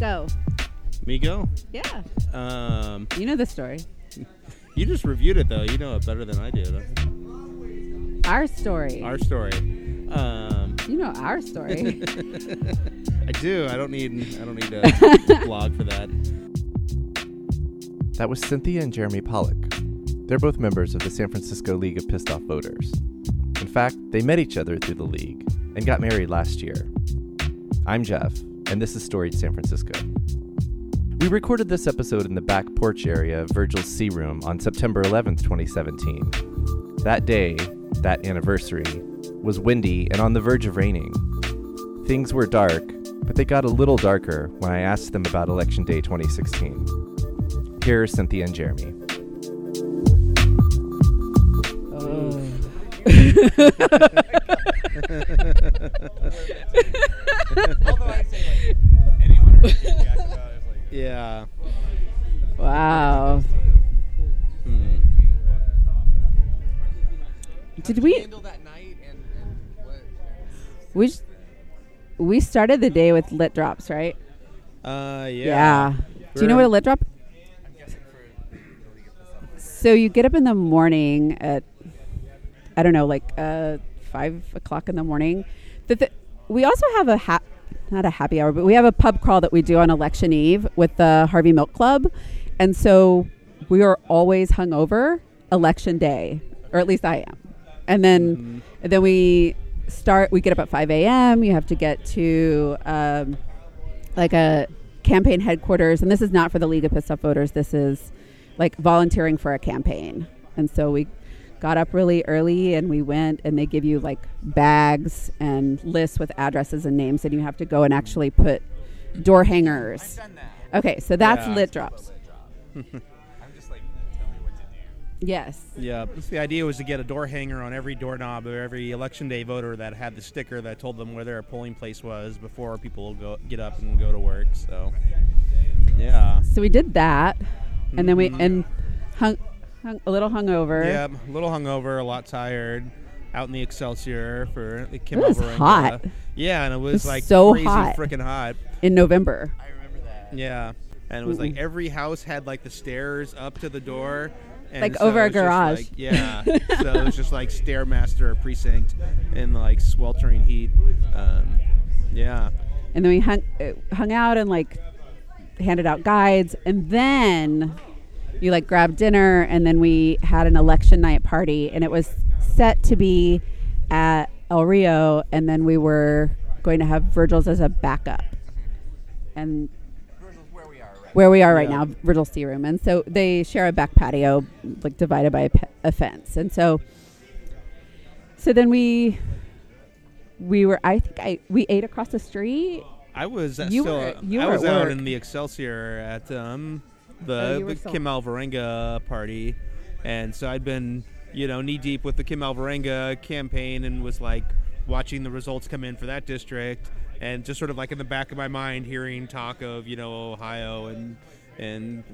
Go. Me go. Yeah. Um, You know the story. you just reviewed it though. You know it better than I do. Our story. Our story. Um, you know our story. I do. I don't need. I don't need a blog for that. That was Cynthia and Jeremy Pollock. They're both members of the San Francisco League of Pissed Off Voters. In fact, they met each other through the league and got married last year. I'm Jeff, and this is Storied San Francisco. We recorded this episode in the back porch area of Virgil's Sea Room on September 11th, 2017. That day, that anniversary, was windy and on the verge of raining. Things were dark, but they got a little darker when I asked them about Election Day 2016. Here are Cynthia and Jeremy. Oh. Yeah. wow. Hmm. Did we? We s- we started the day with lit drops, right? Uh, yeah. Yeah. Do you know what a lit drop? So you get up in the morning at I don't know, like uh, five o'clock in the morning. The th- we also have a ha- not a happy hour, but we have a pub crawl that we do on election eve with the Harvey Milk Club, and so we are always hungover election day, or at least I am. And then and then we start. We get up at five a.m. You have to get to um, like a campaign headquarters, and this is not for the League of Pissed Off Voters. This is like volunteering for a campaign, and so we got up really early and we went and they give you like bags and lists with addresses and names and you have to go and actually put door hangers okay so that's Yeah. lit drops yes Yeah. The idea was to get a door hanger on every doorknob of every election day voter that had the sticker that told them where their polling place was before people go get up and go to work. So, yeah. so we did that and then we Mhm. and hung, hung a little hungover Yeah, a little hungover, a lot tired. Out in the Excelsior for the Kim It was Alvarenga. hot. Yeah, and it was, was like so crazy hot. freaking hot. in november I remember that. Yeah, and it was like Mm-mm. every house had like the stairs up to the door. And Like so over a it was just, garage. like- yeah, so it was just like stairmaster precinct in like sweltering heat. Um, yeah, and then we hung, uh, hung out and like handed out guides and then you like grabbed dinner and then we had an election night party and it was set to be at el rio and then we were going to have virgil's as a backup and Virgil's where we are right Yeah. now virgil's sea room and so they share a back patio like divided by a, pe- a fence and so so then we we were i think i we ate across the street I was uh, You still, were- you I were was at out work. in the Excelsior at um, Oh, the, were the Kim Alvarenga party, and so I'd been you know knee deep with the Kim Alvarenga campaign and was like watching the results come in for that district, and just sort of like in the back of my mind hearing talk of you know Ohio and and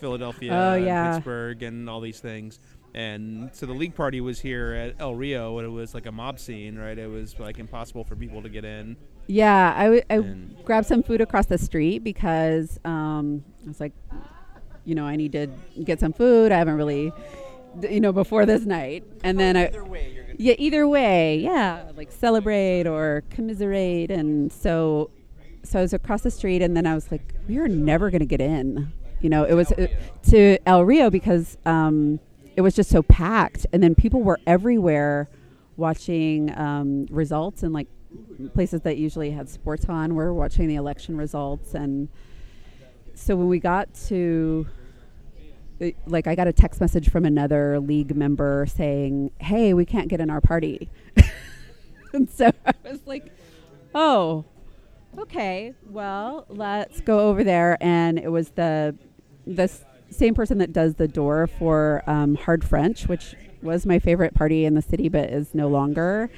Philadelphia, Oh, and yeah. Pittsburgh, and all these things. And so the league party was here at El Rio, and it was like a mob scene, right? It was like impossible for people to get in. Yeah, I, w- I And- grabbed some food across the street because um, I was like, you know, I need to get some food. I haven't really, you know, before this night. And then I, yeah, either way, yeah, like celebrate or commiserate. And so, so I was across the street, and then I was like, we are never going to get in. You know, it was uh, to El Rio because um, it was just so packed, and then people were everywhere watching um, results and like places that usually had sports on were watching the election results and so when we got to like i got a text message from another league member saying hey we can't get in our party. And so i was like oh okay well let's go over there. And it was the the same person that does the door for um, hard french which was my favorite party in the city but is no longer.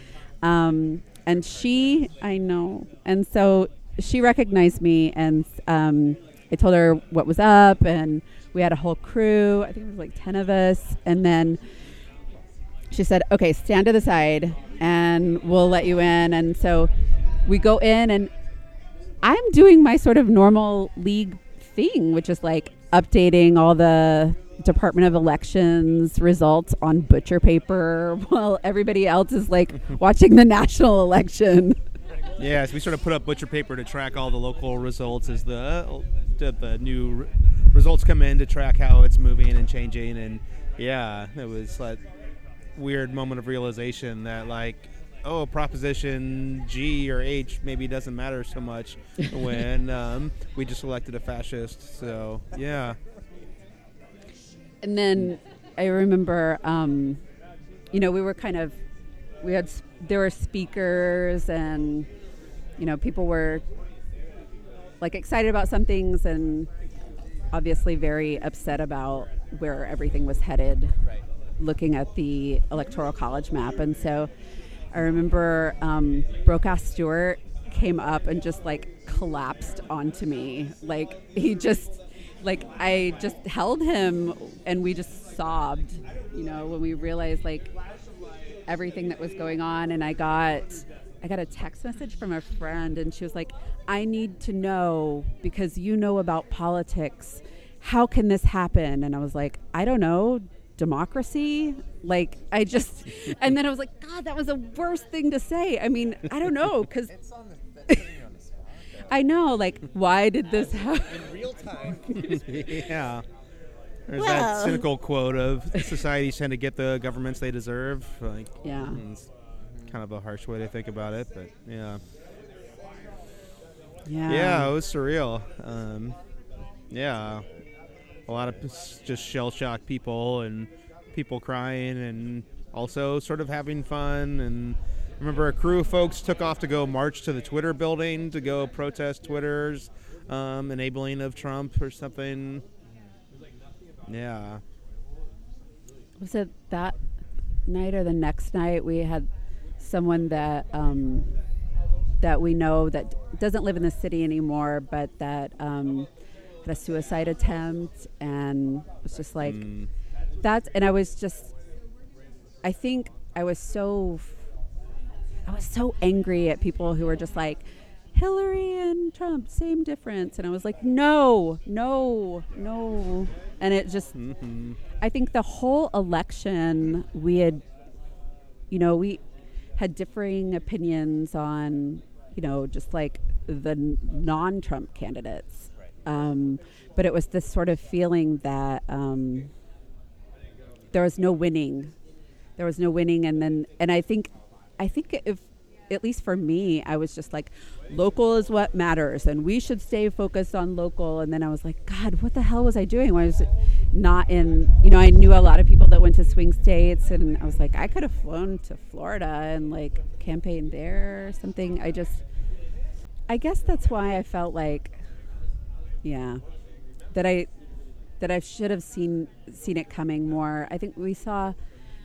Um, and she i know. And so she recognized me and um, i told her what was up and we had a whole crew. I think it was like 10 of us. And then she said okay stand to the side and we'll let you in. And so we go in and I'm doing my sort of normal league thing, which is like updating all the Department of Elections results on butcher paper while everybody else is like watching the national election. Yeah, so we sort of put up butcher paper to track all the local results as the the, the new r- results come in to track how it's moving and changing. And yeah, it was that weird moment of realization that like, oh, Proposition G or H maybe doesn't matter so much when um, we just elected a fascist. So yeah, And then I remember, um, you know, we were kind of, we had, there were speakers and, you know, people were like excited about some things and obviously very upset about where everything was headed looking at the electoral college map. And so I remember um, Brokaw Stewart came up and just like collapsed onto me. Like he just, like I just held him and we just sobbed, you know, when we realized like everything that was going on. And I got, I got a text message from a friend and she was like, I need to know because you know about politics. How can this happen? And I was like, I don't know democracy like i just and then i was like god that was the worst thing to say i mean i don't know because i know like why did this happen in real time. yeah. There's Well. that cynical quote of societies tend to get the governments they deserve. Like, Yeah. it's kind of a harsh way to think about it, but yeah. yeah Yeah, it was surreal. Um, yeah, a lot of just shell shocked people and people crying and also sort of having fun. And I remember a crew of folks took off to go march to the Twitter building to go protest Twitter's um, enabling of Trump or something. Yeah. was it that night or the next night we had someone that um, that we know that doesn't live in the city anymore but that um, had a suicide attempt and was just like Mm. that's and i was just i think i was so i was so angry at people who were just like hillary and trump same difference and i was like no no no and it just Mhm. I think the whole election, we had, you know, we had differing opinions on, you know, just like the non Trump candidates. Um, but it was this sort of feeling that um, there was no winning. There was no winning. And then, and I think, I think if, at least for me, I was just like, local is what matters, and we should stay focused on local. And then I was like, God, what the hell was I doing? Why was not in? You know, I knew a lot of people that went to swing states, and I was like, I could have flown to Florida and like campaigned there or something. I just, I guess that's why I felt like, yeah, that I, that I should have seen seen it coming more. I think we saw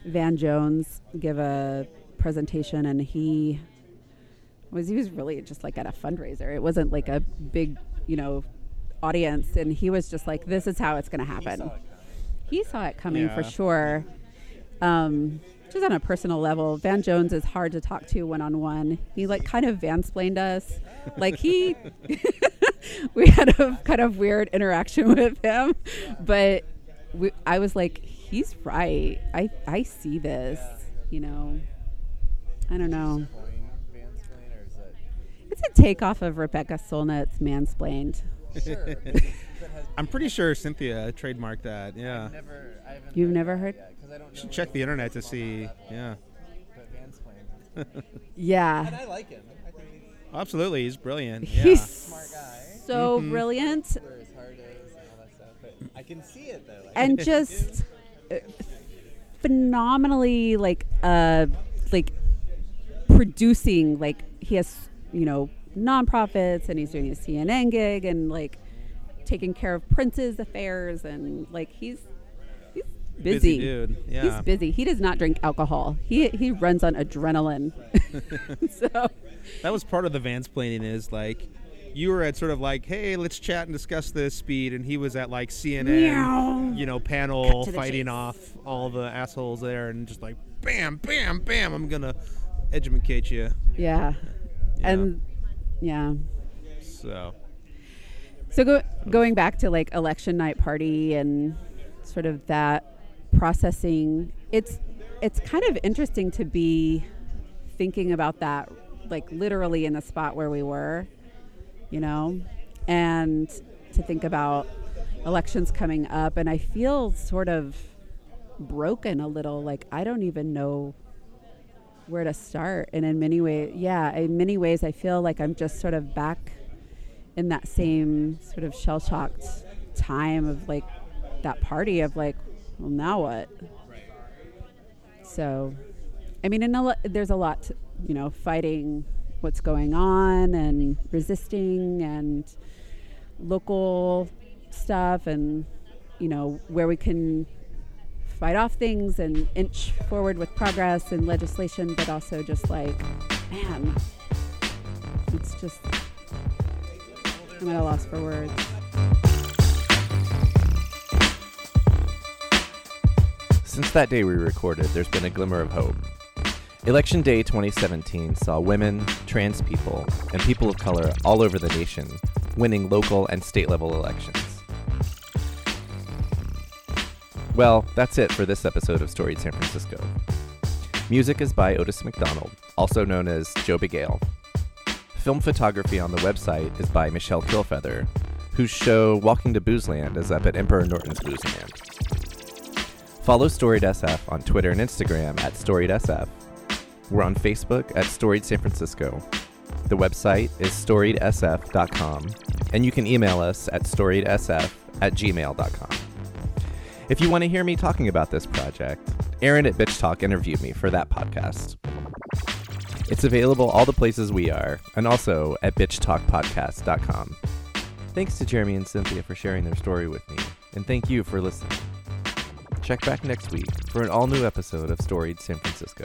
Van Jones give a presentation, and he was he was really just like at a fundraiser. It wasn't like a big, you know, audience, and he was just like, "This is how it's going to happen." He saw it coming for Yeah. sure. Um, just on a personal level, Van Jones is hard to talk to one on one. He like kind of vansplained us, like he. we had a kind of weird interaction with him, but we, I was like, he's right. I I see this, you know. I don't know. It's a takeoff of Rebecca Solnit's mansplained. I'm pretty sure Cynthia trademarked that. Yeah. Never, I haven't You've never heard? because I don't Should check the internet to see. Yeah. Yeah. And I like him. I think he's Absolutely. He's brilliant. Yeah. He's smart guy. so Mhm. brilliant where his heart is and all that stuff. But I can see it though. Like, and just uh, phenomenally like uh like producing like he has you know nonprofits and he's doing a CNN gig and like taking care of Prince's affairs and like he's he's busy. dude. Yeah. He's busy. He does not drink alcohol. He he runs on adrenaline. so That was part of the Vance Vansplaining is like you were at sort of like, hey, let's chat and discuss this speed, and he was at like CNN, Meow. you know, panel Cut to the fighting chase. off all the assholes there, and just like, bam, bam, bam, I'm gonna educate you. yeah. Yeah. And yeah. So So go, going back to like election night party and sort of that processing, it's it's kind of interesting to be thinking about that like literally in the spot where we were, you know, and to think about elections coming up and I feel sort of broken a little like I don't even know where to start and in many ways yeah in many ways I feel like I'm just sort of back in that same sort of shell shocked time of like that party of like, well, now what? So, I mean, a lo- there's a lot, to, you know, fighting what's going on and resisting and local stuff and, you know, where we can fight off things and inch forward with progress and legislation, but also just like, man, it's just I'm at a loss for words. Since that day we recorded, there's been a glimmer of hope. Election Day 2017 saw women, trans people, and people of color all over the nation winning local and state level elections. Well, that's it for this episode of Storied San Francisco. Music is by Otis McDonald, also known as Joe Gale. Film photography on the website is by Michelle Killfeather, whose show Walking to Boozeland is up at Emperor Norton's Boozeland. Follow Storied SF on Twitter and Instagram at Storied SF. We're on Facebook at Storied San Francisco. The website is storiedsf.com, and you can email us at storiedsf at gmail.com. If you want to hear me talking about this project, Aaron at Bitch Talk interviewed me for that podcast. It's available all the places we are, and also at bitchtalkpodcast.com. Thanks to Jeremy and Cynthia for sharing their story with me, and thank you for listening. Check back next week for an all new episode of Storied San Francisco.